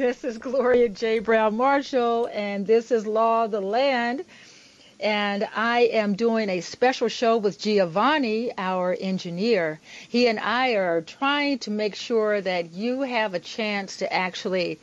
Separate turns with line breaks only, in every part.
This is Gloria J. Browne-Marshall, and this is Law of the Land. And I am doing a special show with Giovanni, our engineer. He and I are trying to make sure that you have a chance to actually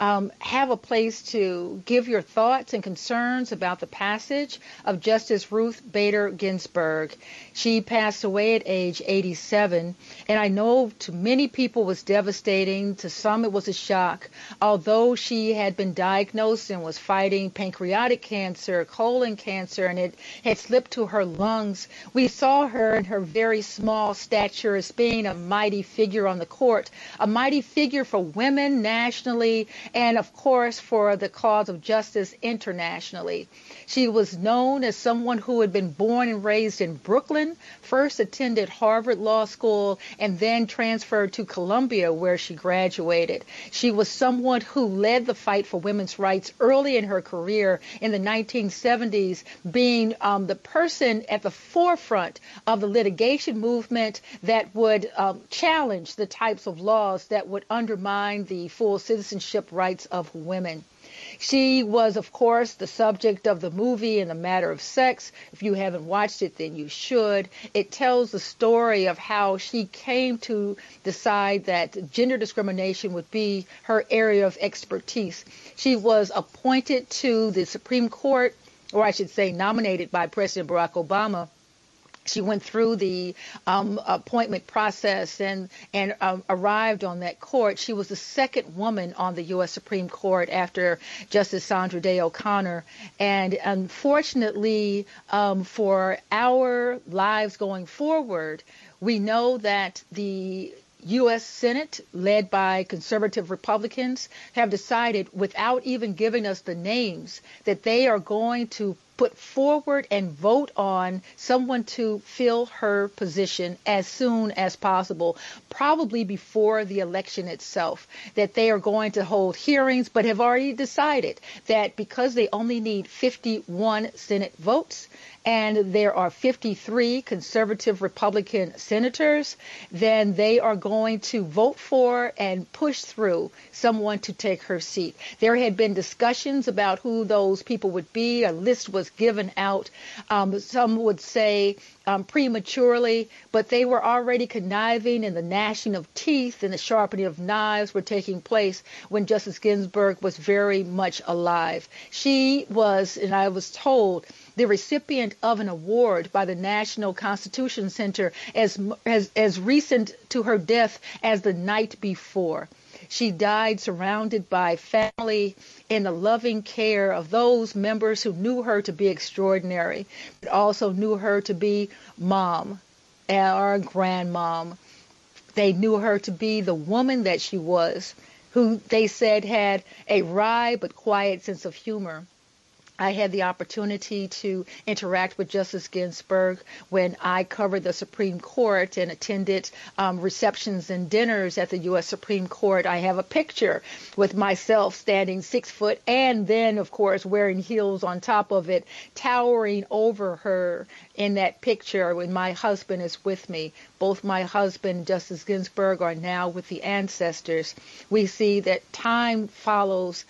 um, have a place to give your thoughts and concerns about the passage of Justice Ruth Bader Ginsburg. She passed away at age 87, and I know to many people was devastating. To some, it was a shock. Although she had been diagnosed and was fighting pancreatic cancer, colon cancer, and it had slipped to her lungs, we saw her in her very small stature as being a mighty figure on the court, a mighty figure for women nationally and of course for the cause of justice internationally. She was known as someone who had been born and raised in Brooklyn, first attended Harvard Law School, and then transferred to Columbia where she graduated. She was someone who led the fight for women's rights early in her career in the 1970s, being um, the person at the forefront of the litigation movement that would um, challenge the types of laws that would undermine the full citizenship rights of women. She was, of course, the subject of the movie In the Matter of Sex. If you haven't watched it, then you should. It tells the story of how she came to decide that gender discrimination would be her area of expertise. She was appointed to the Supreme Court, or I should say, nominated by President Barack Obama she went through the um, appointment process and and um, arrived on that court. She was the second woman on the U.S. Supreme Court after Justice Sandra Day O'Connor. And unfortunately, um, for our lives going forward, we know that the U.S. Senate, led by conservative Republicans, have decided, without even giving us the names, that they are going to put forward and vote on someone to fill her position as soon as possible, probably before the election itself. That they are going to hold hearings, but have already decided that because they only need 51 Senate votes, and there are 53 conservative Republican senators, then they are going to vote for and push through someone to take her seat. There had been discussions about who those people would be. A list was given out. Um, some would say um, prematurely, but they were already conniving and the gnashing of teeth and the sharpening of knives were taking place when Justice Ginsburg was very much alive. She was, and I was told, the recipient of an award by the National Constitution Center as, as, as recent to her death as the night before. She died surrounded by family in the loving care of those members who knew her to be extraordinary, but also knew her to be mom or grandmom. They knew her to be the woman that she was, who they said had a wry but quiet sense of humor. I had the opportunity to interact with Justice Ginsburg when I covered the Supreme Court and attended um, receptions and dinners at the U.S. Supreme Court. I have a picture with myself standing six foot and then, of course, wearing heels on top of it, towering over her in that picture when my husband is with me. Both my husband, Justice Ginsburg, are now with the ancestors. We see that time follows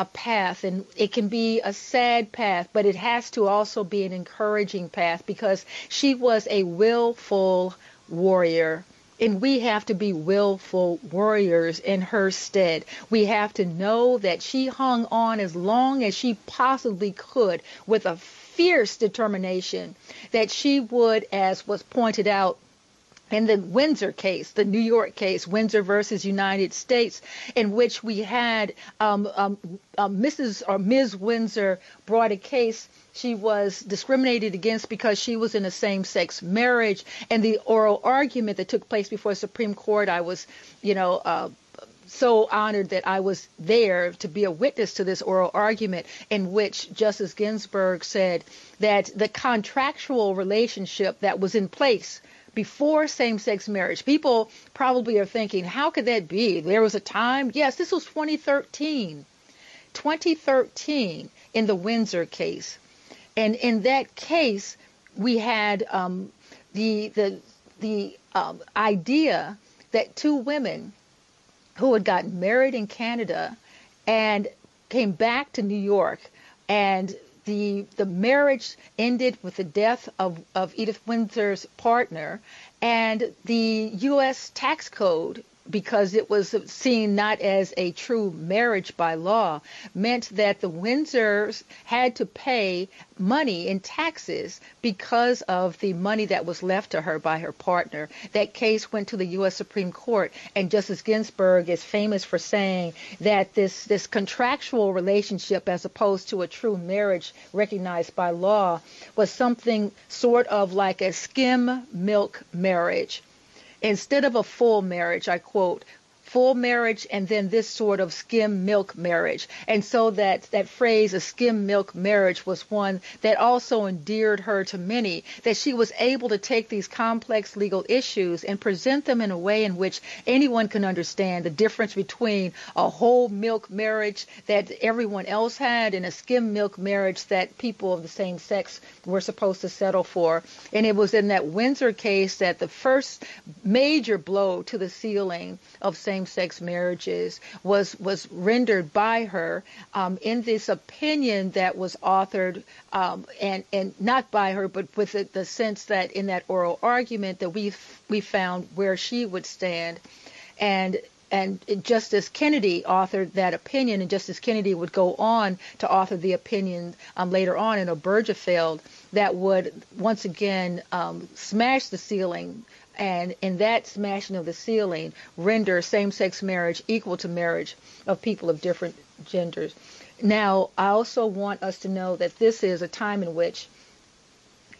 a path and it can be a sad path, but it has to also be an encouraging path because she was a willful warrior. And we have to be willful warriors in her stead. We have to know that she hung on as long as she possibly could with a fierce determination that she would, as was pointed out in the Windsor case, the New York case, Windsor versus United States, in which we had um, um, uh, Mrs. or Ms. Windsor brought a case. She was discriminated against because she was in a same-sex marriage, and the oral argument that took place before the Supreme Court, I was, you know. Uh, so honored that I was there to be a witness to this oral argument in which Justice Ginsburg said that the contractual relationship that was in place before same-sex marriage. People probably are thinking, how could that be? There was a time. Yes, this was 2013. 2013 in the Windsor case. And in that case, we had um, the the the um, idea that two women who had gotten married in Canada and came back to New York. And the the marriage ended with the death of, of Edith Windsor's partner, and the U.S. tax code because it was seen not as a true marriage by law, meant that the Windsors had to pay money in taxes because of the money that was left to her by her partner. That case went to the U.S. Supreme Court, and Justice Ginsburg is famous for saying that this, this contractual relationship, as opposed to a true marriage recognized by law, was something sort of like a skim milk marriage instead of a full marriage, I quote, full marriage and then this sort of skim milk marriage. And so that, that phrase, a skim milk marriage, was one that also endeared her to many, that she was able to take these complex legal issues and present them in a way in which anyone can understand the difference between a whole milk marriage that everyone else had and a skim milk marriage that people of the same sex were supposed to settle for. And it was in that Windsor case that the first major blow to the ceiling of same same-sex marriages was was rendered by her um, in this opinion that was authored um, and and not by her, but with the, the sense that in that oral argument that we we found where she would stand, and and Justice Kennedy authored that opinion, and Justice Kennedy would go on to author the opinion um, later on in Obergefell that would once again um, smash the ceiling and in that smashing of the ceiling render same-sex marriage equal to marriage of people of different genders. Now, I also want us to know that this is a time in which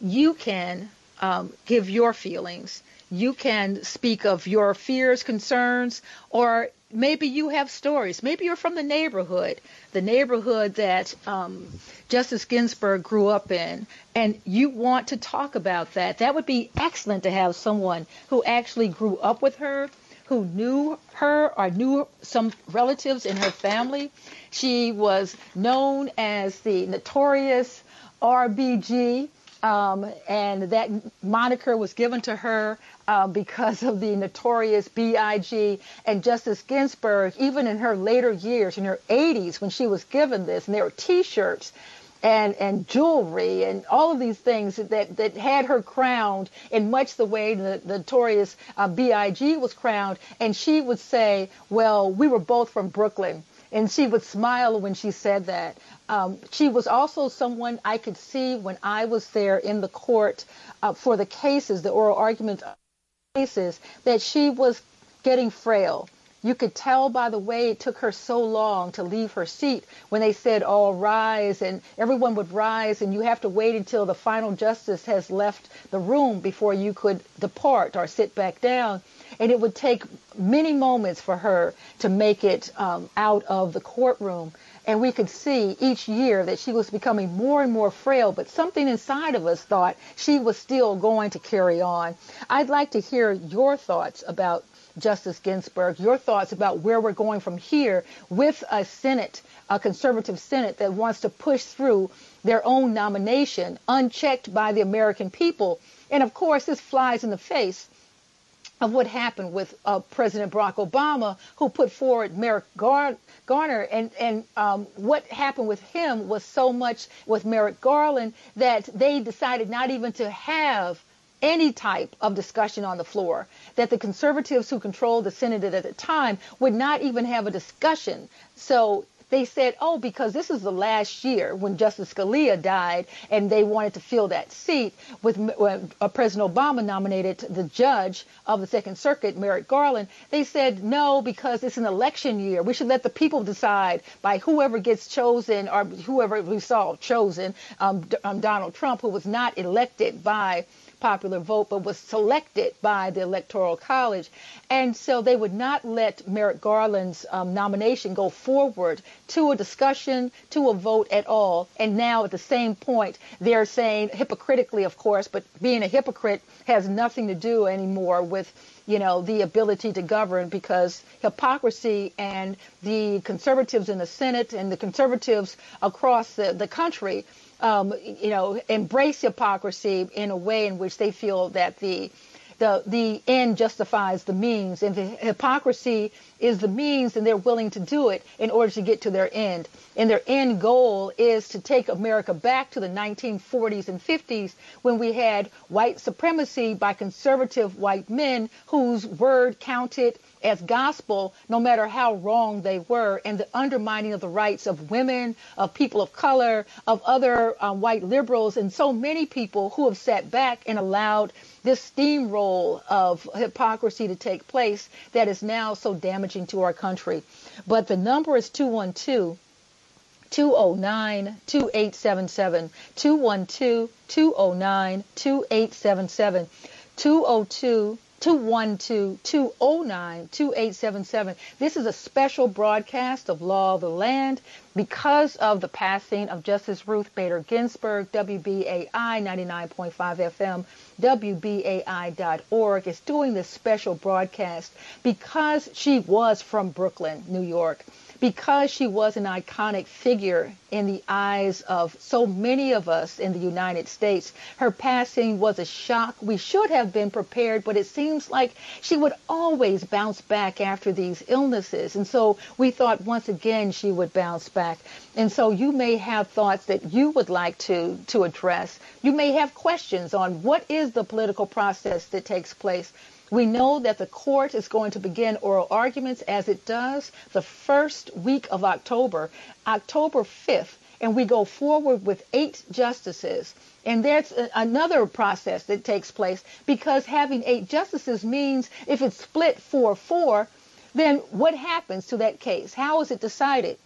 you can um, give your feelings. You can speak of your fears, concerns, or maybe you have stories. Maybe you're from the neighborhood, the neighborhood that um, Justice Ginsburg grew up in, and you want to talk about that. That would be excellent to have someone who actually grew up with her, who knew her or knew some relatives in her family. She was known as the notorious RBG. Um, and that moniker was given to her uh, because of the notorious BIG and Justice Ginsburg, even in her later years, in her 80s, when she was given this, and there were T-shirts and and jewelry and all of these things that that had her crowned in much the way the, the notorious uh, Big was crowned, and she would say, "Well, we were both from Brooklyn." And she would smile when she said that. Um, she was also someone I could see when I was there in the court uh, for the cases, the oral argument cases that she was getting frail. You could tell by the way it took her so long to leave her seat when they said, all rise, and everyone would rise, and you have to wait until the final justice has left the room before you could depart or sit back down. And it would take many moments for her to make it um, out of the courtroom. And we could see each year that she was becoming more and more frail, but something inside of us thought she was still going to carry on. I'd like to hear your thoughts about Justice Ginsburg, your thoughts about where we're going from here with a Senate, a conservative Senate that wants to push through their own nomination unchecked by the American people. And of course, this flies in the face of what happened with uh, President Barack Obama, who put forward Merrick Gar- Garner, and and um, what happened with him was so much with Merrick Garland that they decided not even to have any type of discussion on the floor. That the conservatives who controlled the Senate at the time would not even have a discussion. So they said, oh, because this is the last year when Justice Scalia died and they wanted to fill that seat with when uh, President Obama nominated the judge of the Second Circuit, Merrick Garland. They said, no, because it's an election year. We should let the people decide by whoever gets chosen or whoever we saw chosen, um, um, Donald Trump, who was not elected by popular vote, but was selected by the Electoral College. And so they would not let Merrick Garland's um, nomination go forward to a discussion, to a vote at all. And now at the same point, they're saying, hypocritically, of course, but being a hypocrite has nothing to do anymore with you know, the ability to govern because hypocrisy and the conservatives in the Senate and the conservatives across the, the country um, you know, embrace hypocrisy in a way in which they feel that the the the end justifies the means, and the hypocrisy is the means, and they're willing to do it in order to get to their end. And their end goal is to take America back to the 1940s and 50s when we had white supremacy by conservative white men whose word counted as gospel, no matter how wrong they were, and the undermining of the rights of women, of people of color, of other um, white liberals, and so many people who have sat back and allowed this steamroll of hypocrisy to take place that is now so damaging to our country. But the number is 212. 209 2877 212 209 2877 202 212-209-2877. This is a special broadcast of Law of the Land because of the passing of Justice Ruth Bader Ginsburg, WBAI 99.5 FM, WBAI.org is doing this special broadcast because she was from Brooklyn, New York because she was an iconic figure in the eyes of so many of us in the United States. Her passing was a shock. We should have been prepared, but it seems like she would always bounce back after these illnesses. And so we thought once again she would bounce back. And so you may have thoughts that you would like to, to address. You may have questions on what is the political process that takes place we know that the court is going to begin oral arguments as it does the first week of October, October 5th, and we go forward with eight justices. And there's another process that takes place because having eight justices means if it's split 4-4, then what happens to that case? How is it decided?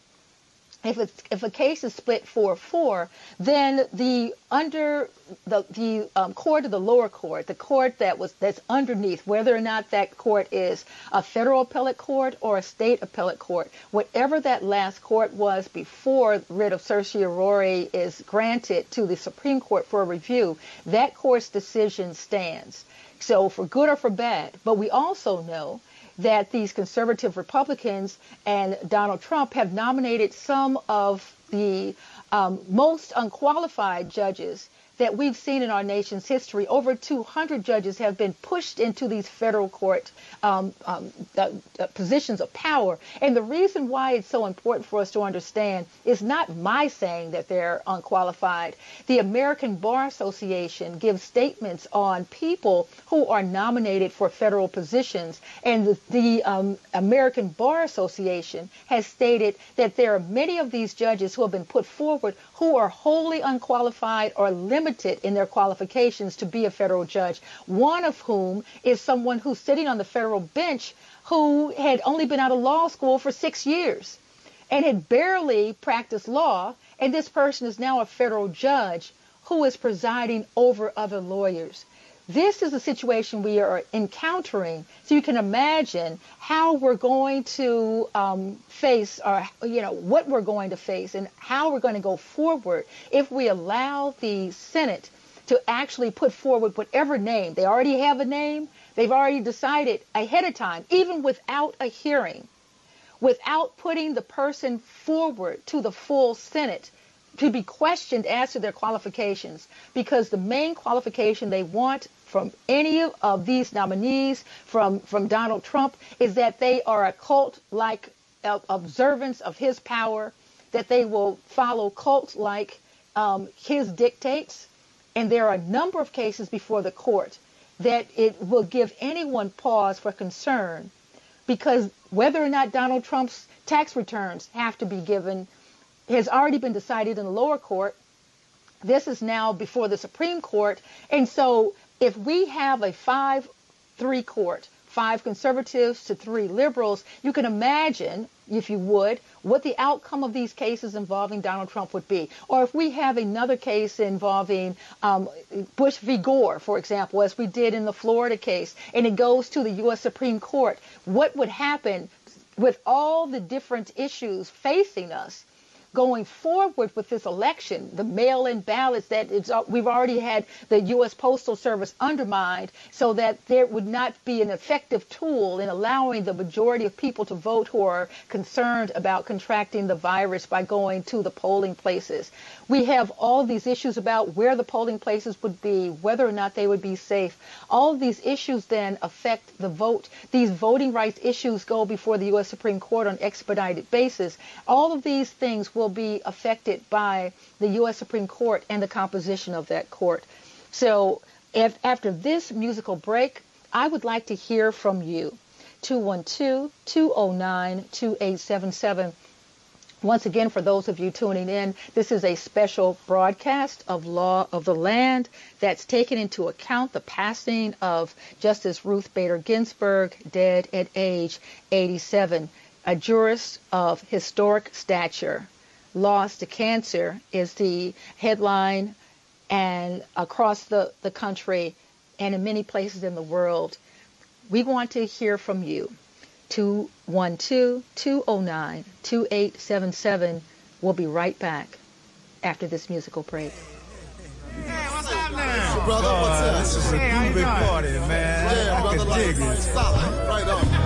If it's, if a case is split 4-4, then the under the the um, court of the lower court, the court that was that's underneath, whether or not that court is a federal appellate court or a state appellate court, whatever that last court was before writ of certiorari is granted to the Supreme Court for review, that court's decision stands. So for good or for bad, but we also know that these conservative Republicans and Donald Trump have nominated some of the um, most unqualified judges that we've seen in our nation's history. Over 200 judges have been pushed into these federal court um, um, uh, uh, positions of power. And the reason why it's so important for us to understand is not my saying that they're unqualified. The American Bar Association gives statements on people who are nominated for federal positions. And the, the um, American Bar Association has stated that there are many of these judges who have been put forward who are wholly unqualified or limited in their qualifications to be a federal judge, one of whom is someone who's sitting on the federal bench who had only been out of law school for six years and had barely practiced law, and this person is now a federal judge who is presiding over other lawyers. This is a situation we are encountering. So you can imagine how we're going to um, face, or you know, what we're going to face, and how we're going to go forward if we allow the Senate to actually put forward whatever name they already have a name. They've already decided ahead of time, even without a hearing, without putting the person forward to the full Senate to be questioned as to their qualifications because the main qualification they want from any of these nominees from from Donald Trump is that they are a cult like observance of his power that they will follow cult like um, his dictates. And there are a number of cases before the court that it will give anyone pause for concern because whether or not Donald Trump's tax returns have to be given has already been decided in the lower court. This is now before the Supreme Court. And so if we have a 5 3 court, five conservatives to three liberals, you can imagine, if you would, what the outcome of these cases involving Donald Trump would be. Or if we have another case involving um, Bush v. Gore, for example, as we did in the Florida case, and it goes to the U.S. Supreme Court, what would happen with all the different issues facing us going forward with this election, the mail-in ballots that uh, we've already had the U.S. Postal Service undermined so that there would not be an effective tool in allowing the majority of people to vote who are concerned about contracting the virus by going to the polling places. We have all these issues about where the polling places would be, whether or not they would be safe. All these issues then affect the vote. These voting rights issues go before the U.S. Supreme Court on expedited basis. All of these things will will be affected by the U.S. Supreme Court and the composition of that court. So if, after this musical break, I would like to hear from you. 212-209-2877. Once again, for those of you tuning in, this is a special broadcast of Law of the Land that's taken into account the passing of Justice Ruth Bader Ginsburg, dead at age 87, a jurist of historic stature lost to cancer is the headline and across the, the country and in many places in the world. We want to hear from you. 212-209-2877. We'll be right back after this musical break.
Hey, what's up now? Brother, what's up? This is a hey, big party, man. Yeah, I brother, can dig it. Solid. Right on.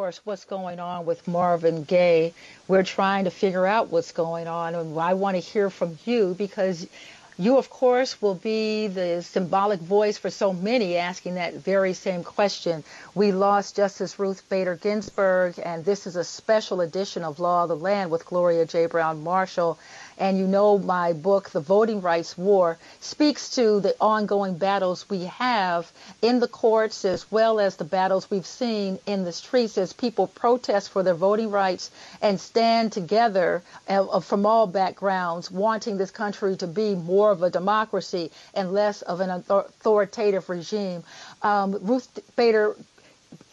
Course, what's going on with Marvin Gaye? We're trying to figure out what's going on, and I want to hear from you because you, of course, will be the symbolic voice for so many asking that very same question. We lost Justice Ruth Bader Ginsburg, and this is a special edition of Law of the Land with Gloria J. Browne-Marshall. And you know, my book, The Voting Rights War, speaks to the ongoing battles we have in the courts as well as the battles we've seen in the streets as people protest for their voting rights and stand together uh, from all backgrounds, wanting this country to be more of a democracy and less of an authoritative regime. Um, Ruth Bader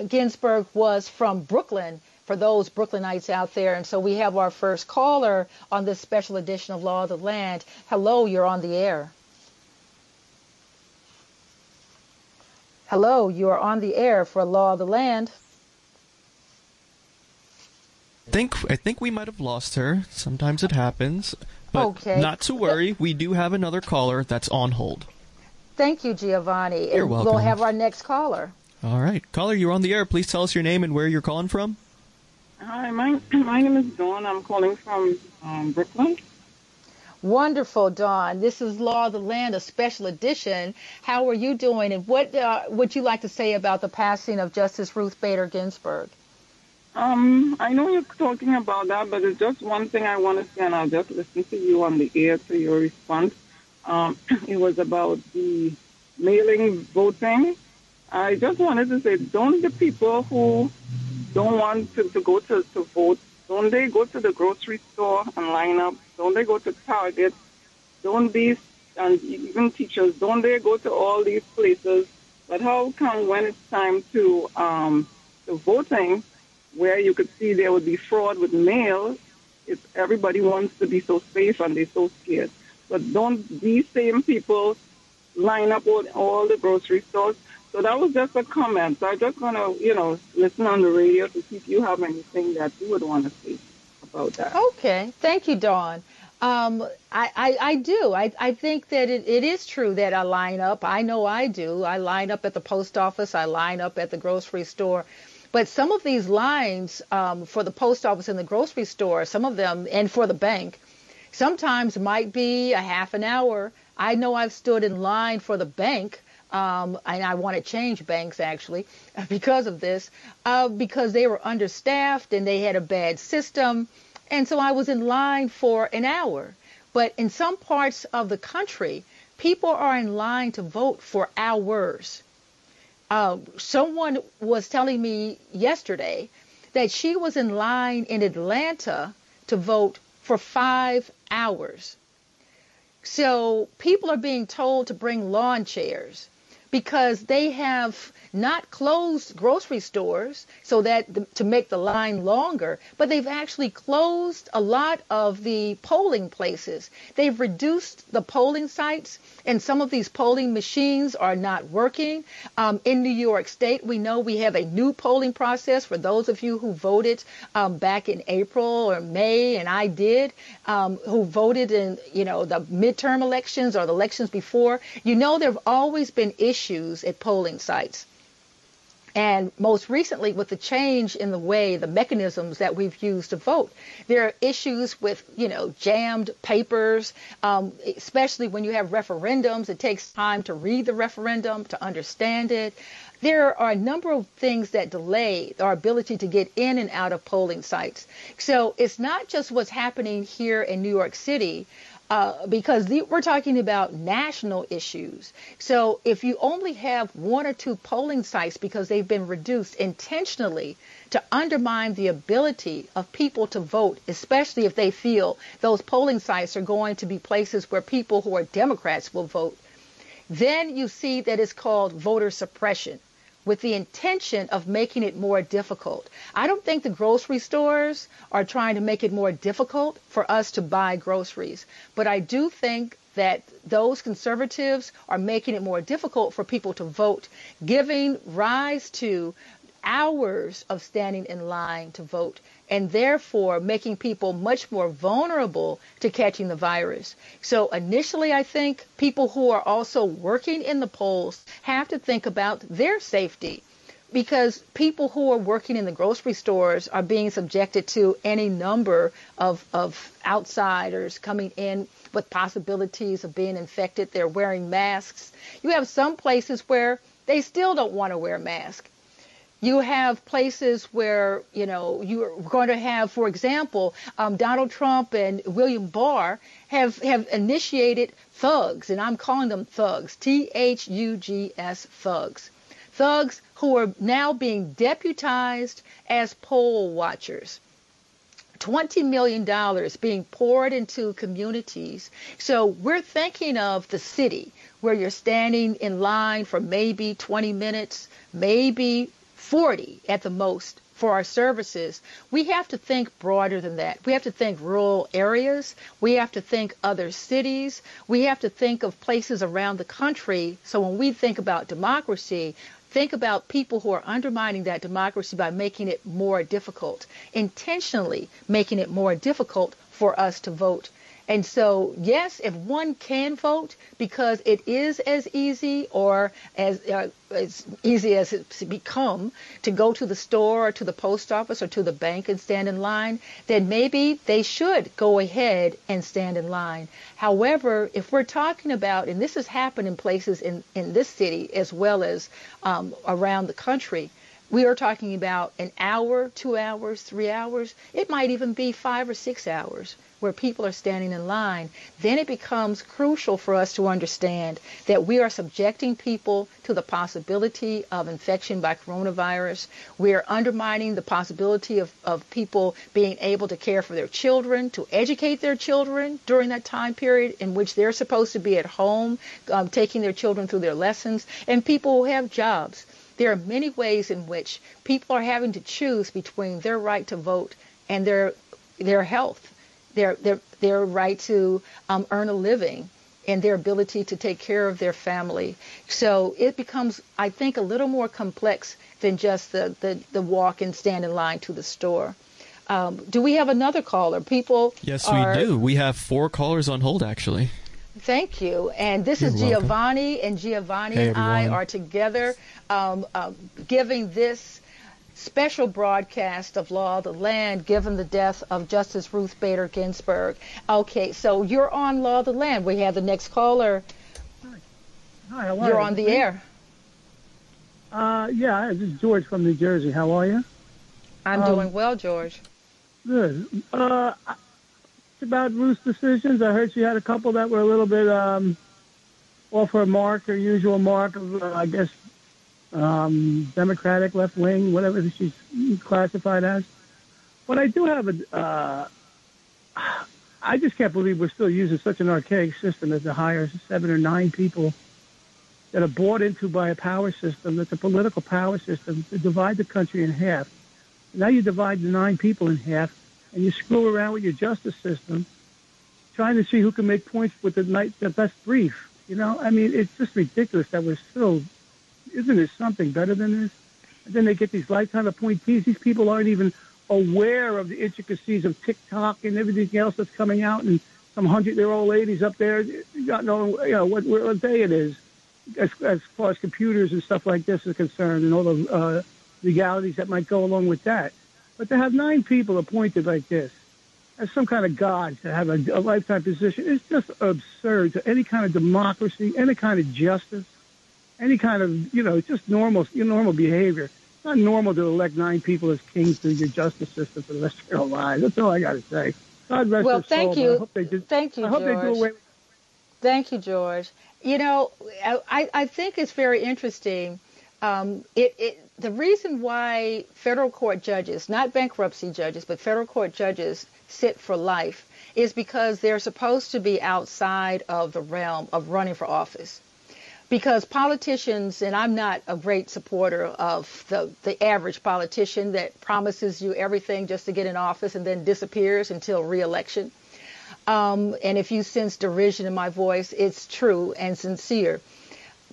Ginsburg was from Brooklyn for those Brooklynites out there. And so we have our first caller on this special edition of Law of the Land. Hello, you're on the air. Hello, you are on the air for Law of the Land.
I think I think we might have lost her. Sometimes it happens. But okay. not to worry, we do have another caller that's on hold.
Thank you, Giovanni.
You're welcome.
We'll have our next caller.
All right. Caller, you're on the air. Please tell us your name and where you're calling from.
Hi, my my name is Dawn. I'm calling from um, Brooklyn.
Wonderful, Dawn. This is Law of the Land, a special edition. How are you doing, and what uh, would you like to say about the passing of Justice Ruth Bader Ginsburg?
Um, I know you're talking about that, but it's just one thing I want to say, and I'll just listen to you on the air to your response. Um, it was about the mailing voting. I just wanted to say, don't the people who don't want to, to go to, to vote, don't they go to the grocery store and line up? Don't they go to Target? Don't these, and even teachers, don't they go to all these places? But how come when it's time to, um, voting, where you could see there would be fraud with mail, if everybody wants to be so safe and they're so scared. But don't these same people line up all, all the grocery stores so that was just a comment. So I just to, you know, listen on the radio to see if you have anything that you would want to say about that.
Okay. Thank you, Dawn. Um, I, I, I, do. I, I think that it, it is true that I line up. I know I do. I line up at the post office. I line up at the grocery store. But some of these lines um, for the post office and the grocery store, some of them, and for the bank, sometimes might be a half an hour. I know I've stood in line for the bank um, and I want to change banks actually because of this, uh, because they were understaffed and they had a bad system. And so I was in line for an hour. But in some parts of the country, people are in line to vote for hours. Uh, someone was telling me yesterday that she was in line in Atlanta to vote for five hours. So people are being told to bring lawn chairs because they have not closed grocery stores so that the, to make the line longer, but they've actually closed a lot of the polling places. They've reduced the polling sites, and some of these polling machines are not working. Um, in New York State, we know we have a new polling process for those of you who voted um, back in April or May, and I did, um, who voted in you know the midterm elections or the elections before. You know there have always been issues at polling sites. And most recently, with the change in the way, the mechanisms that we've used to vote, there are issues with, you know, jammed papers, um, especially when you have referendums. It takes time to read the referendum, to understand it. There are a number of things that delay our ability to get in and out of polling sites. So it's not just what's happening here in New York City, uh, because the, we're talking about national issues. So if you only have one or two polling sites because they've been reduced intentionally to undermine the ability of people to vote, especially if they feel those polling sites are going to be places where people who are Democrats will vote, then you see that it's called voter suppression with the intention of making it more difficult. I don't think the grocery stores are trying to make it more difficult for us to buy groceries, but I do think that those conservatives are making it more difficult for people to vote, giving rise to hours of standing in line to vote and therefore making people much more vulnerable to catching the virus. So initially, I think people who are also working in the polls have to think about their safety. because people who are working in the grocery stores are being subjected to any number of, of outsiders coming in with possibilities of being infected. They're wearing masks. You have some places where they still don't want to wear a mask. You have places where, you know, you're going to have, for example, um, Donald Trump and William Barr have, have initiated thugs, and I'm calling them thugs, T-H-U-G-S thugs. Thugs who are now being deputized as poll watchers. $20 million being poured into communities. So we're thinking of the city where you're standing in line for maybe 20 minutes, maybe 40 at the most for our services, we have to think broader than that. We have to think rural areas. We have to think other cities. We have to think of places around the country. So when we think about democracy, think about people who are undermining that democracy by making it more difficult, intentionally making it more difficult for us to vote. And so, yes, if one can vote because it is as easy or as, uh, as easy as it's become to go to the store or to the post office or to the bank and stand in line, then maybe they should go ahead and stand in line. However, if we're talking about, and this has happened in places in, in this city as well as um, around the country, we are talking about an hour, two hours, three hours. It might even be five or six hours where people are standing in line, then it becomes crucial for us to understand that we are subjecting people to the possibility of infection by coronavirus. We are undermining the possibility of, of people being able to care for their children, to educate their children during that time period in which they're supposed to be at home, um, taking their children through their lessons, and people who have jobs. There are many ways in which people are having to choose between their right to vote and their their health their their their right to um, earn a living and their ability to take care of their family. So it becomes, I think, a little more complex than just the, the, the walk and stand in line to the store. Um, do we have another caller? People.
Yes,
are,
we do. We have four callers on hold, actually.
Thank you. And this You're is Giovanni, welcome. and Giovanni hey, and I are together um, uh, giving this special broadcast of Law of the Land given the death of Justice Ruth Bader Ginsburg. Okay, so you're on Law of the Land. We have the next caller.
Hi. Hi, how are
You're on the air.
Uh, yeah, this is George from New Jersey. How are you?
I'm um, doing well, George.
Good. Uh, it's about Ruth's decisions. I heard she had a couple that were a little bit um, off her mark, her usual mark of, uh, I guess, um, Democratic, left wing, whatever she's classified as. But I do have a. Uh, I just can't believe we're still using such an archaic system as to hire seven or nine people that are bought into by a power system that's a political power system to divide the country in half. Now you divide the nine people in half, and you screw around with your justice system, trying to see who can make points with the night the best brief. You know, I mean, it's just ridiculous that we're still isn't there something better than this? And then they get these lifetime appointees. These people aren't even aware of the intricacies of TikTok and everything else that's coming out, and some hundred-year-old ladies up there not knowing you know what, what day it is, as, as far as computers and stuff like this is concerned, and all the uh, legalities that might go along with that. But to have nine people appointed like this, as some kind of god to have a, a lifetime position, is just absurd to any kind of democracy, any kind of justice any kind of, you know, just normal, normal behavior. It's not normal to elect nine people as kings through your justice system for the rest of their lives. That's all I got to say. God rest
well,
thank
soul,
you. I hope they
do, thank you,
I hope
George.
they do away.
Thank you, George. You know, I, I think it's very interesting. Um, it, it, the reason why federal court judges, not bankruptcy judges, but federal court judges sit for life is because they're supposed to be outside of the realm of running for office because politicians, and I'm not a great supporter of the, the average politician that promises you everything just to get in office and then disappears until reelection. Um, and if you sense derision in my voice, it's true and sincere.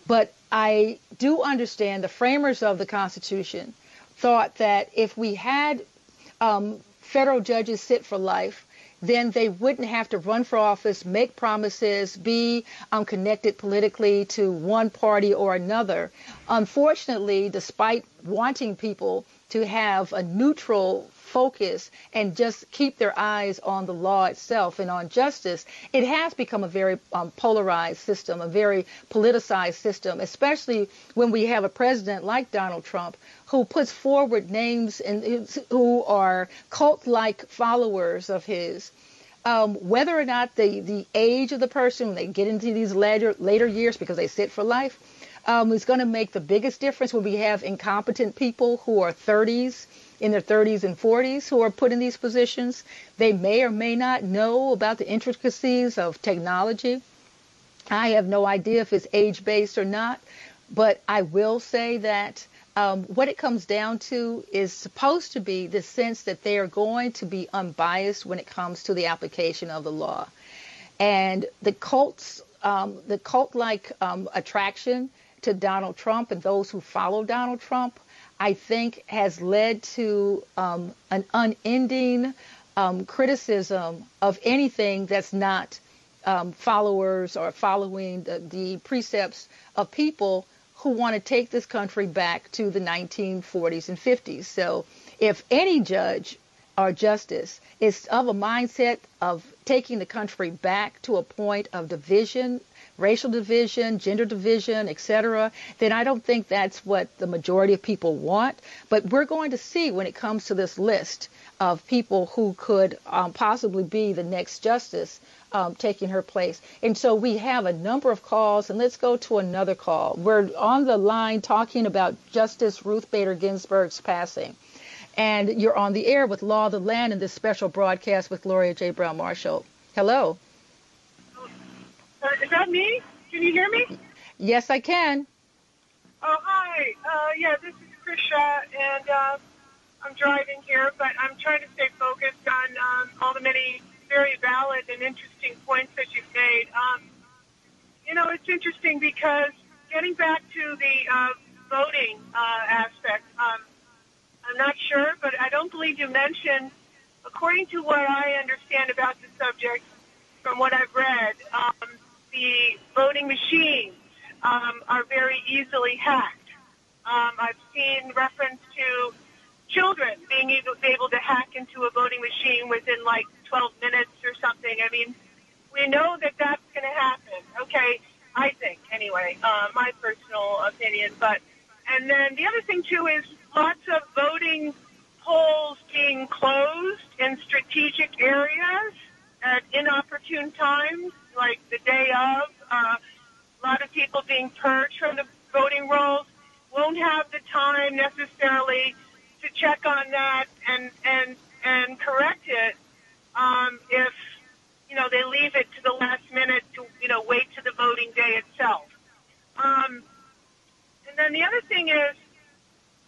But I do understand the framers of the Constitution thought that if we had um, federal judges sit for life, then they wouldn't have to run for office, make promises, be um, connected politically to one party or another. Unfortunately, despite wanting people to have a neutral focus and just keep their eyes on the law itself and on justice, it has become a very um, polarized system, a very politicized system, especially when we have a president like Donald Trump who puts forward names and who are cult-like followers of his. Um, whether or not the, the age of the person, when they get into these later, later years because they sit for life, um, is going to make the biggest difference when we have incompetent people who are 30s in their 30s and 40s who are put in these positions. They may or may not know about the intricacies of technology. I have no idea if it's age based or not, but I will say that um, what it comes down to is supposed to be the sense that they are going to be unbiased when it comes to the application of the law. And the cults, um, the cult like um, attraction to Donald Trump and those who follow Donald Trump I think has led to um, an unending um, criticism of anything that's not um, followers or following the, the, precepts of people who want to take this country back to the 1940s and 50s. So if any judge or justice is of a mindset of taking the country back to a point of division racial division, gender division, etc., then I don't think that's what the majority of people want. But we're going to see when it comes to this list of people who could um, possibly be the next justice um, taking her place. And so we have a number of calls, and let's go to another call. We're on the line talking about Justice Ruth Bader Ginsburg's passing. And you're on the air with Law of the Land in this special broadcast with Gloria J. Browne-Marshall. Hello.
Uh, is that me? Can you hear me?
Yes, I can.
Oh, hi. Uh, yeah, this is Krisha, and uh, I'm driving here, but I'm trying to stay focused on um, all the many very valid and interesting points that you've made. Um, you know, it's interesting because getting back to the uh, voting uh, aspect, um, I'm not sure, but I don't believe you mentioned, according to what I understand about the subject, from what I've read, um, the voting machines um, are very easily hacked. Um, I've seen reference to children being able, able to hack into a voting machine within like 12 minutes or something. I mean, we know that that's going to happen. Okay, I think anyway, uh, my personal opinion. But and then the other thing too is lots of voting polls being closed in strategic areas at inopportune times like the day of. Uh, a lot of people being purged from the voting rolls won't have the time necessarily to check on that and and and correct it um, if you know they leave it to the last minute to you know wait to the voting day itself. Um, and then the other thing is,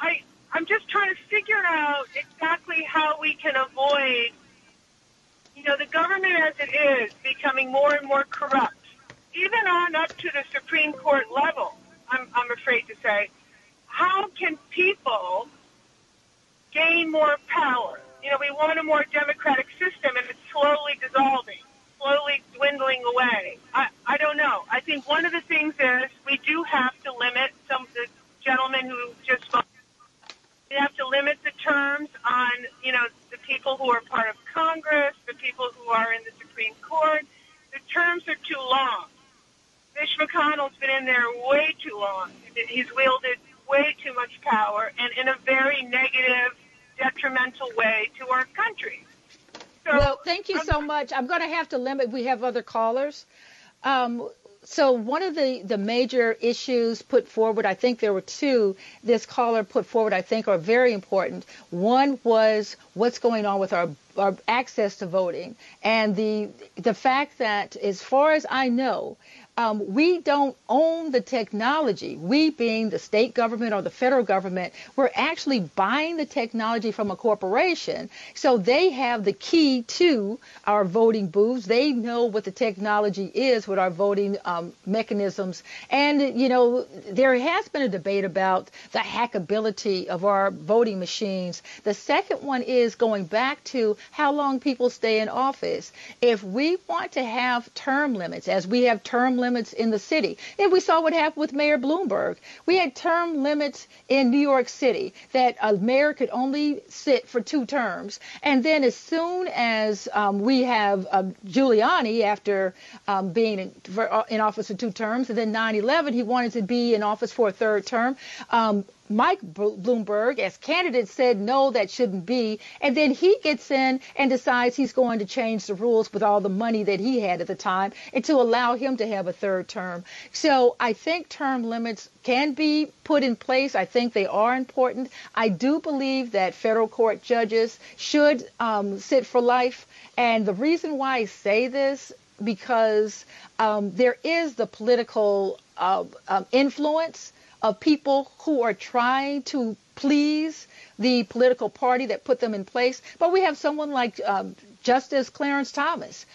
I I'm just trying to figure out exactly how we can avoid you know, the government as it is becoming more and more corrupt, even on up to the Supreme Court level, I'm, I'm afraid to say. How can people gain more power? You know, we want a more democratic system and it's slowly dissolving, slowly dwindling away. I, I don't know. I think one of the things is we do have to limit some of the gentlemen who just spoke. We have to limit the terms on, you know, the people who are part of Congress, the people who are in the Supreme Court. The terms are too long. Mitch McConnell's been in there way too long. He's wielded way too much power and in a very negative, detrimental way to our country.
So, well, thank you so much. I'm going to have to limit. We have other callers. Um, so one of the, the major issues put forward, I think there were two this caller put forward, I think are very important. One was what's going on with our, our access to voting and the, the fact that as far as I know, um, we don't own the technology. We, being the state government or the federal government, we're actually buying the technology from a corporation. So they have the key to our voting booths. They know what the technology is with our voting um, mechanisms. And, you know, there has been a debate about the hackability of our voting machines. The second one is going back to how long people stay in office. If we want to have term limits, as we have term limits in the city, and we saw what happened with Mayor Bloomberg, we had term limits in New York City that a mayor could only sit for two terms. And then as soon as um, we have uh, Giuliani, after um, being in, for, uh, in, office for two terms, and then 9/11, he wanted to be in office for a third term. Um, Mike Bloomberg, as candidate, said no, that shouldn't be. And then he gets in and decides he's going to change the rules with all the money that he had at the time and to allow him to have a third term. So I think term limits can be put in place. I think they are important. I do believe that federal court judges should um, sit for life. And the reason why I say this because um, there is the political uh, um, influence of people who are trying to please the political party that put them in place. But we have someone like um, Justice Clarence Thomas,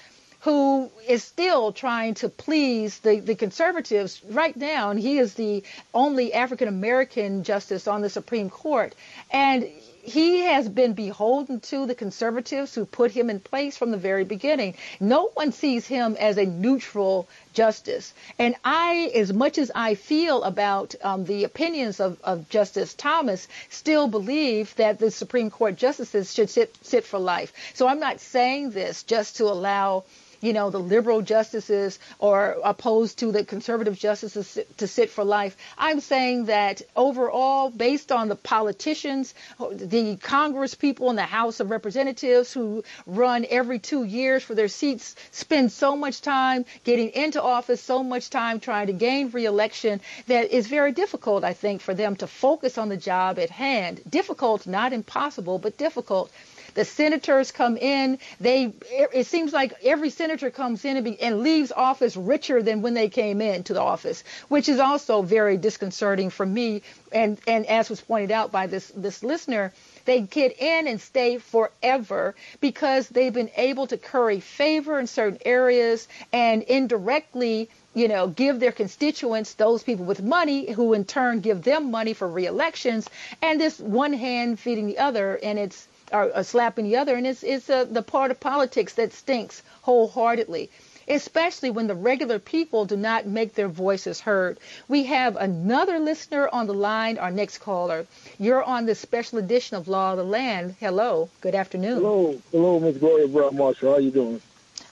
who is still trying to please the, the conservatives right now. And he is the only African American justice on the Supreme Court. And he has been beholden to the conservatives who put him in place from the very beginning. No one sees him as a neutral justice. And I, as much as I feel about um, the opinions of, of, Justice Thomas, still believe that the Supreme Court justices should sit, sit for life. So I'm not saying this just to allow you know, the liberal justices or opposed to the conservative justices to sit for life. I'm saying that overall, based on the politicians, the Congress people in the House of Representatives who run every two years for their seats, spend so much time getting into office, so much time trying to gain reelection that it's very difficult, I think, for them to focus on the job at hand. Difficult, not impossible, but difficult. The senators come in. They it seems like every senator comes in and, be, and leaves office richer than when they came into the office, which is also very disconcerting for me. And and as was pointed out by this this listener, they get in and stay forever because they've been able to curry favor in certain areas and indirectly you know, give their constituents, those people with money, who in turn give them money for reelections, and this one hand feeding the other, and it's are, slapping the other, and it's it's uh, the part of politics that stinks wholeheartedly. Especially when the regular people do not make their voices heard. We have another listener on the line, our next caller. You're on the special edition of Law of the Land. Hello. Good afternoon.
Hello. Hello, Ms. Gloria Browne-Marshall. How are you doing?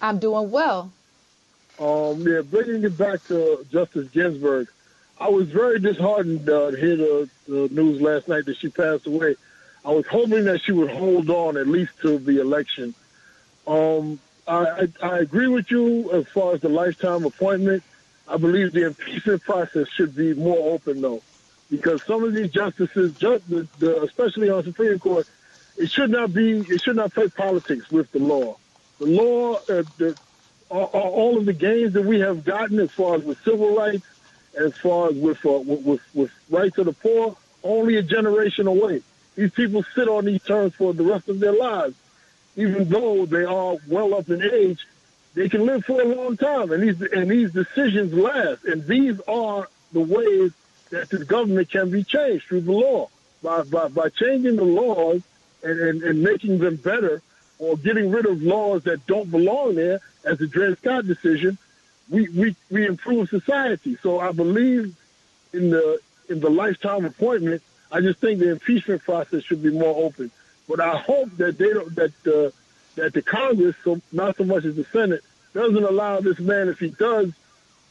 I'm doing well.
Um, yeah, bringing it back to Justice Ginsburg, I was very disheartened uh, to hear the, the news last night that she passed away. I was hoping that she would hold on at least to the election. Um, I, I, I agree with you as far as the lifetime appointment. I believe the impeachment process should be more open, though, because some of these justices, just the, the, especially on Supreme Court, it should not be. It should not play politics with the law. The law, uh, the, all, all of the gains that we have gotten as far as with civil rights, as far as with uh, with, with, with rights of the poor, only a generation away. These people sit on these terms for the rest of their lives. Even though they are well up in age, they can live for a long time, and these and these decisions last. And these are the ways that the government can be changed through the law by by, by changing the laws and, and, and making them better, or getting rid of laws that don't belong there, as the Dred Scott decision. We, we, we improve society. So I believe in the in the lifetime appointment I just think the impeachment process should be more open. But I hope that they don't that uh, that the Congress, so not so much as the Senate, doesn't allow this man, if he does,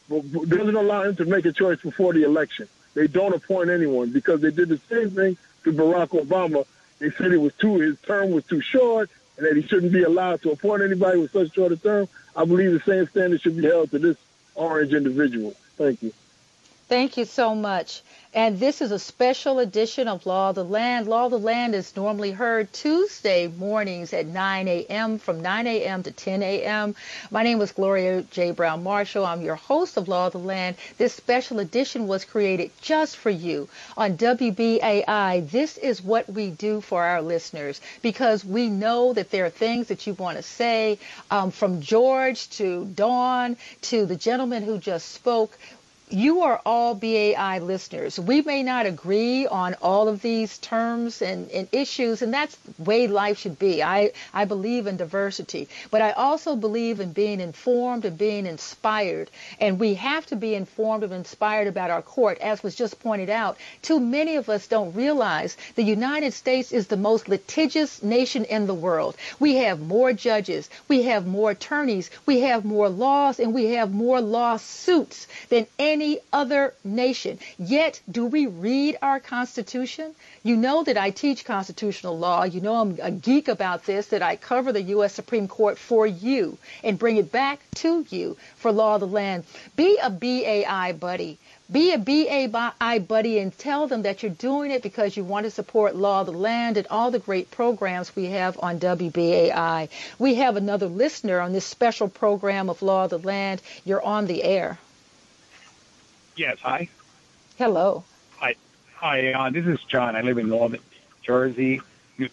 doesn't allow him to make a choice before the election. They don't appoint anyone because they did the same thing to Barack Obama. They said it was too his term was too short and that he shouldn't be allowed to appoint anybody with such short a term. I believe the same standard should be held to this orange individual. Thank you.
Thank you so much. And this is a special edition of Law of the Land. Law of the Land is normally heard Tuesday mornings at 9 a.m. from 9 a.m. to 10 a.m. My name is Gloria J. Browne-Marshall. I'm your host of Law of the Land. This special edition was created just for you on WBAI. This is what we do for our listeners because we know that there are things that you want to say um, from George to Dawn to the gentleman who just spoke you are all BAI listeners. We may not agree on all of these terms and, and, issues, and that's the way life should be. I, I believe in diversity, but I also believe in being informed and being inspired. And we have to be informed and inspired about our court. As was just pointed out, too many of us don't realize the United States is the most litigious nation in the world. We have more judges, we have more attorneys, we have more laws, and we have more lawsuits than any any other nation. Yet, do we read our Constitution? You know that I teach constitutional law. You know I'm a geek about this, that I cover the U.S. Supreme Court for you and bring it back to you for law of the land. Be a BAI buddy. Be a BAI buddy and tell them that you're doing it because you want to support Law of the Land and all the great programs we have on WBAI. We have another listener on this special program of Law of the Land. You're on the air.
Yes, hi.
Hello.
Hi. Hi, uh, this is John. I live in North Jersey,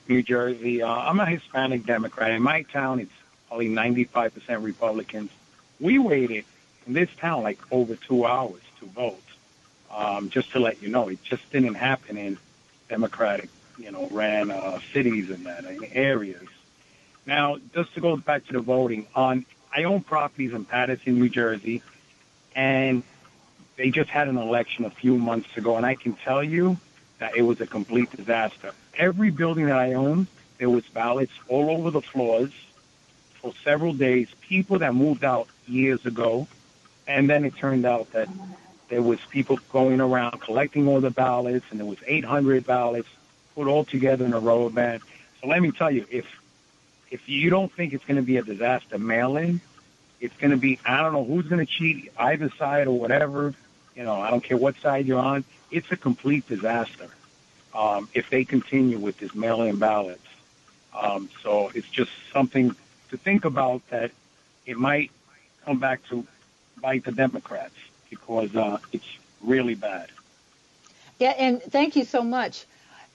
New Jersey. Uh, I'm a Hispanic Democrat. In my town, it's probably 95% Republicans. We waited in this town like over two hours to vote. Um, just to let you know, it just didn't happen in Democratic, you know, ran uh, cities and that in areas. Now, just to go back to the voting, on I own properties in Paterson, New Jersey, and they just had an election a few months ago, and I can tell you that it was a complete disaster. Every building that I own, there was ballots all over the floors for several days. People that moved out years ago, and then it turned out that there was people going around collecting all the ballots, and there was 800 ballots put all together in a row band. So let me tell you, if if you don't think it's going to be a disaster mail-in, it's going to be I don't know who's going to cheat either side or whatever. You know, I don't care what side you're on. It's a complete disaster um, if they continue with this mail-in ballots. Um, so it's just something to think about that it might come back to bite the Democrats because uh, it's really bad.
Yeah, and thank you so much.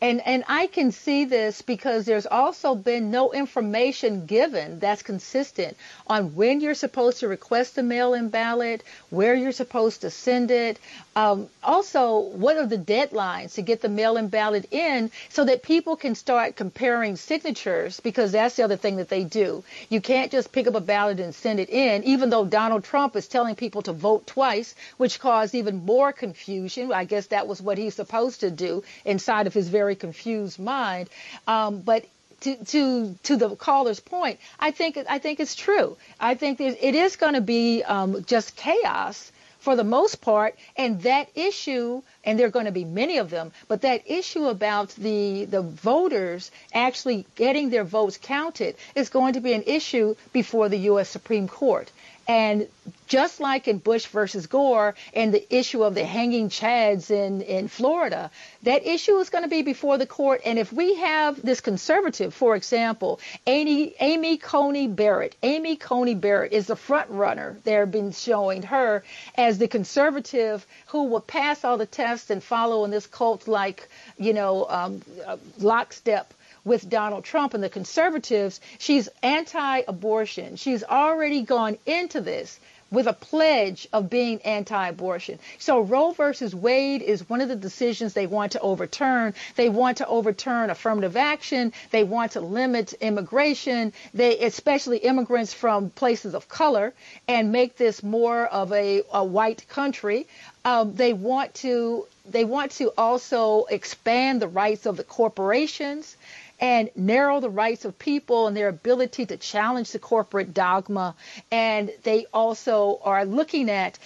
And and I can see this because there's also been no information given that's consistent on when you're supposed to request a mail-in ballot, where you're supposed to send it. Um, also, what are the deadlines to get the mail-in ballot in so that people can start comparing signatures? Because that's the other thing that they do. You can't just pick up a ballot and send it in, even though Donald Trump is telling people to vote twice, which caused even more confusion. I guess that was what he's supposed to do inside of his very very confused mind. Um, but to, to to the caller's point, I think I think it's true. I think it is going to be um, just chaos for the most part, and that issue, and there are going to be many of them, but that issue about the the voters actually getting their votes counted is going to be an issue before the U.S. Supreme Court. And just like in Bush versus Gore and the issue of the hanging chads in, in Florida, that issue is going to be before the court. And if we have this conservative, for example, Amy, Amy Coney Barrett, Amy Coney Barrett is the front runner. They've been showing her as the conservative who will pass all the tests and follow in this cult like, you know, um, uh, lockstep with Donald Trump and the conservatives, she's anti abortion. She's already gone into this with a pledge of being anti-abortion. So Roe versus Wade is one of the decisions they want to overturn. They want to overturn affirmative action. They want to limit immigration, they especially immigrants from places of color, and make this more of a, a white country. Um, they want to they want to also expand the rights of the corporations and narrow the rights of people and their ability to challenge the corporate dogma. And they also are looking at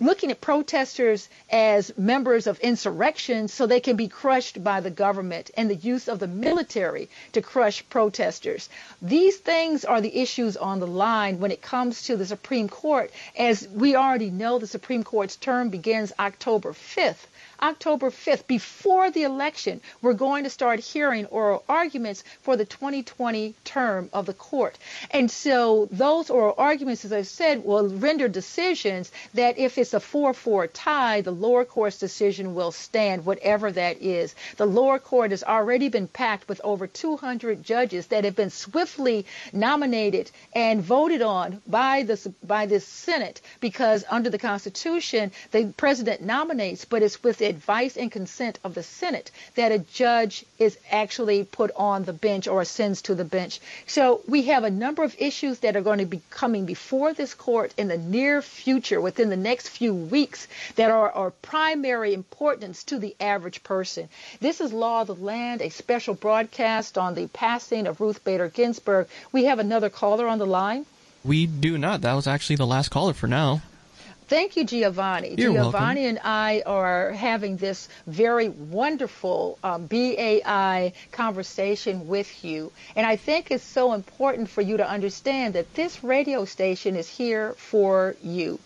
looking at protesters as members of insurrections so they can be crushed by the government and the use of the military to crush protesters. These things are the issues on the line when it comes to the Supreme Court. As we already know, the Supreme Court's term begins October 5th. October 5th, before the election, we're going to start hearing oral arguments for the 2020 term of the court. And so those oral arguments, as I said, will render decisions that if it's a 4 4 tie, the lower court's decision will stand, whatever that is. The lower court has already been packed with over 200 judges that have been swiftly nominated and voted on by the, by the Senate because under the Constitution, the president nominates, but it's with advice and consent of the Senate that a judge is actually put on the bench or ascends to the bench. So we have a number of issues that are going to be coming before this court in the near future, within the next few weeks, that are of primary importance to the average person. This is Law of the Land, a special broadcast on the passing of Ruth Bader Ginsburg. We have another caller on the line.
We do not. That was actually the last caller for now.
Thank you, Giovanni.
You're
Giovanni
welcome.
and I are having this very wonderful um, BAI conversation with you. And I think it's so important for you to understand that this radio station is here for you.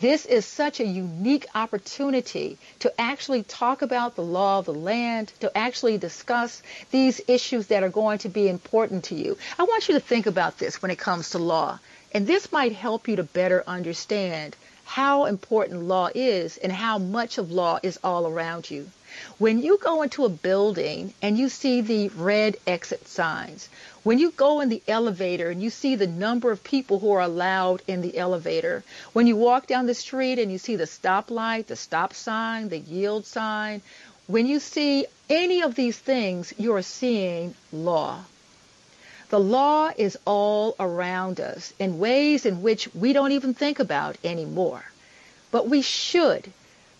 This is such a unique opportunity to actually talk about the law of the land, to actually discuss these issues that are going to be important to you. I want you to think about this when it comes to law. And this might help you to better understand how important law is and how much of law is all around you. When you go into a building and you see the red exit signs, when you go in the elevator and you see the number of people who are allowed in the elevator, when you walk down the street and you see the stoplight, the stop sign, the yield sign, when you see any of these things, you are seeing law. The law is all around us in ways in which we don't even think about anymore. But we should,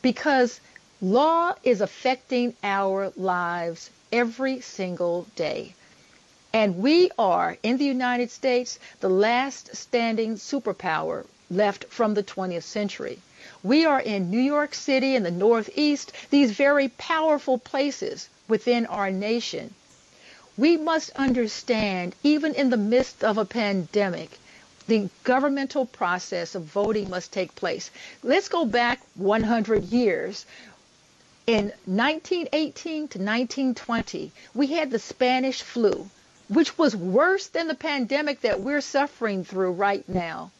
because law is affecting our lives every single day. And we are, in the United States, the last standing superpower left from the 20th century. We are in New York City in the Northeast, these very powerful places within our nation we must understand, even in the midst of a pandemic, the governmental process of voting must take place. Let's go back 100 years. In 1918 to 1920, we had the Spanish flu, which was worse than the pandemic that we're suffering through right now.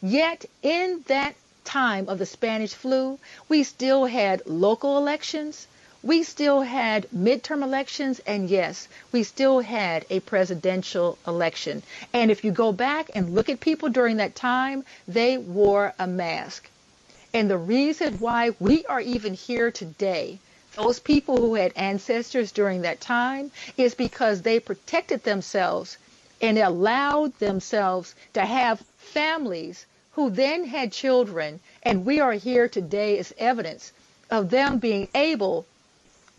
Yet, in that time of the Spanish flu, we still had local elections, we still had midterm elections, and yes, we still had a presidential election. And if you go back and look at people during that time, they wore a mask. And the reason why we are even here today, those people who had ancestors during that time, is because they protected themselves and allowed themselves to have families who then had children. And we are here today as evidence of them being able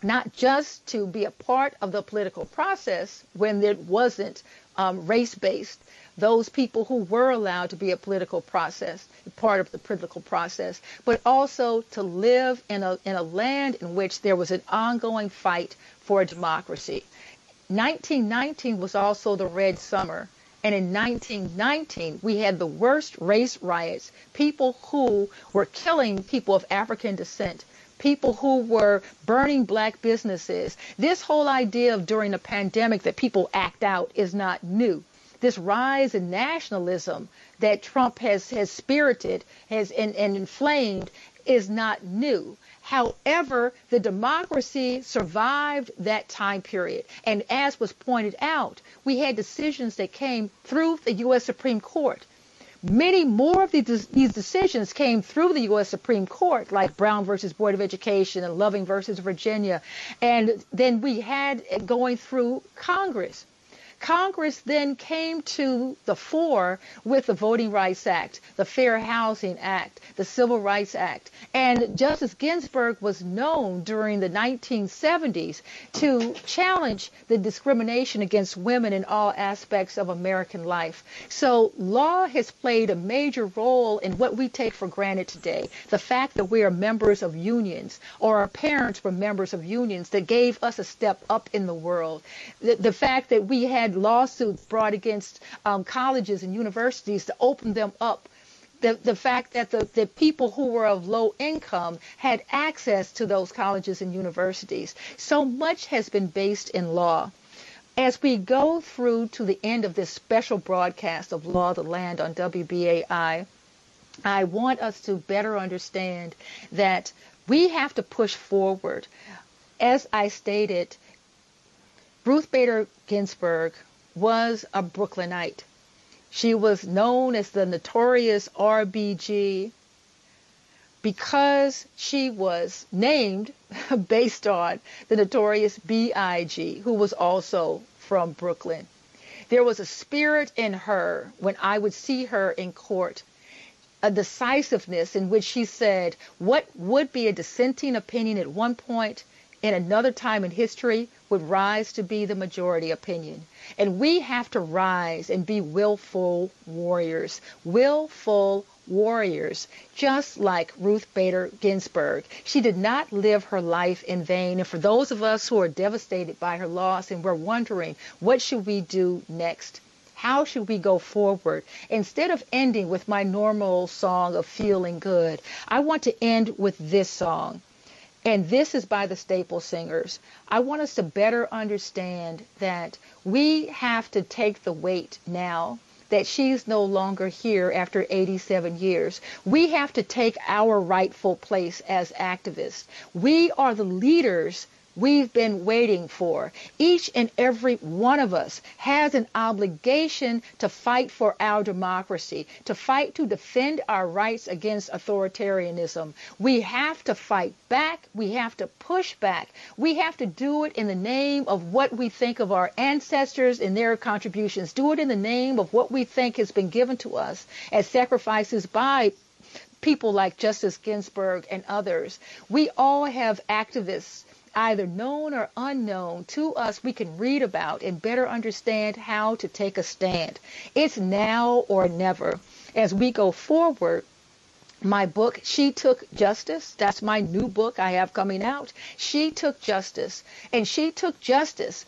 not just to be a part of the political process when it wasn't um, race-based. Those people who were allowed to be a political process, part of the political process, but also to live in a in a land in which there was an ongoing fight for democracy. 1919 was also the Red Summer. And in 1919, we had the worst race riots, people who were killing people of African descent people who were burning black businesses. This whole idea of during a pandemic that people act out is not new. This rise in nationalism that Trump has, has spirited has and, and inflamed is not new. However, the democracy survived that time period. And as was pointed out, we had decisions that came through the U.S. Supreme Court Many more of these, these decisions came through the U.S. Supreme Court, like Brown versus Board of Education and Loving versus Virginia. And then we had going through Congress. Congress then came to the fore with the Voting Rights Act, the Fair Housing Act, the Civil Rights Act. And Justice Ginsburg was known during the 1970s to challenge the discrimination against women in all aspects of American life. So law has played a major role in what we take for granted today. The fact that we are members of unions or our parents were members of unions that gave us a step up in the world. The, the fact that we had lawsuits brought against um, colleges and universities to open them up the, the fact that the, the people who were of low income had access to those colleges and universities. So much has been based in law. As we go through to the end of this special broadcast of Law of the Land on WBAI, I want us to better understand that we have to push forward. As I stated, Ruth Bader Ginsburg was a Brooklynite. She was known as the notorious RBG because she was named based on the notorious BIG, who was also from Brooklyn. There was a spirit in her when I would see her in court, a decisiveness in which she said what would be a dissenting opinion at one point in another time in history would rise to be the majority opinion. And we have to rise and be willful warriors, willful warriors, just like Ruth Bader Ginsburg. She did not live her life in vain. And for those of us who are devastated by her loss and we're wondering, what should we do next? How should we go forward? Instead of ending with my normal song of feeling good, I want to end with this song. And this is by the Staple Singers. I want us to better understand that we have to take the weight now that she's no longer here after 87 years. We have to take our rightful place as activists. We are the leaders we've been waiting for. Each and every one of us has an obligation to fight for our democracy, to fight to defend our rights against authoritarianism. We have to fight back. We have to push back. We have to do it in the name of what we think of our ancestors and their contributions. Do it in the name of what we think has been given to us as sacrifices by people like Justice Ginsburg and others. We all have activists either known or unknown to us we can read about and better understand how to take a stand. It's now or never. As we go forward, my book, She Took Justice, that's my new book I have coming out. She Took Justice. And She Took Justice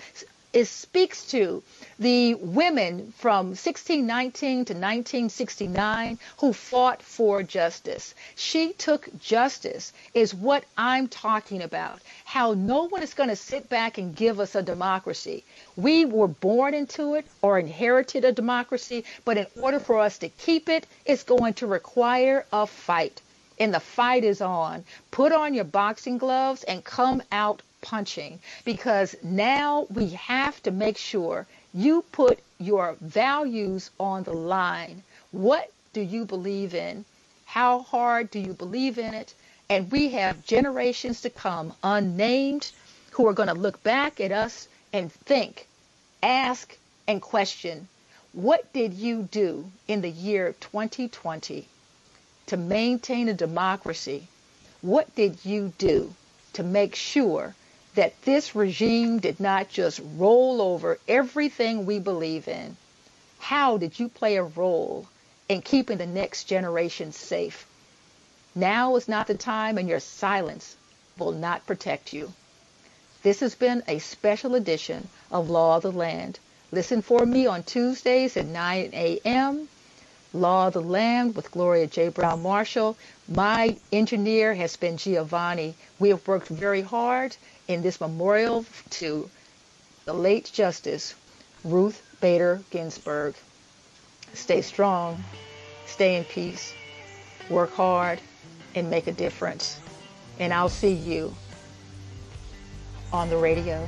it speaks to the women from 1619 to 1969 who fought for justice. She took justice is what I'm talking about. How no one is going to sit back and give us a democracy. We were born into it or inherited a democracy, but in order for us to keep it, it's going to require a fight. And the fight is on. Put on your boxing gloves and come out punching because now we have to make sure you put your values on the line. What do you believe in? How hard do you believe in it? And we have generations to come, unnamed, who are going to look back at us and think, ask, and question what did you do in the year 2020 to maintain a democracy? What did you do to make sure that this regime did not just roll over everything we believe in. How did you play a role in keeping the next generation safe? Now is not the time, and your silence will not protect you. This has been a special edition of Law of the Land. Listen for me on Tuesdays at 9 a.m. Law of the Land with Gloria J. Browne-Marshall. My engineer has been Giovanni. We have worked very hard in this memorial to the late Justice Ruth Bader Ginsburg. Stay strong, stay in peace, work hard, and make a difference. And I'll see you on the radio.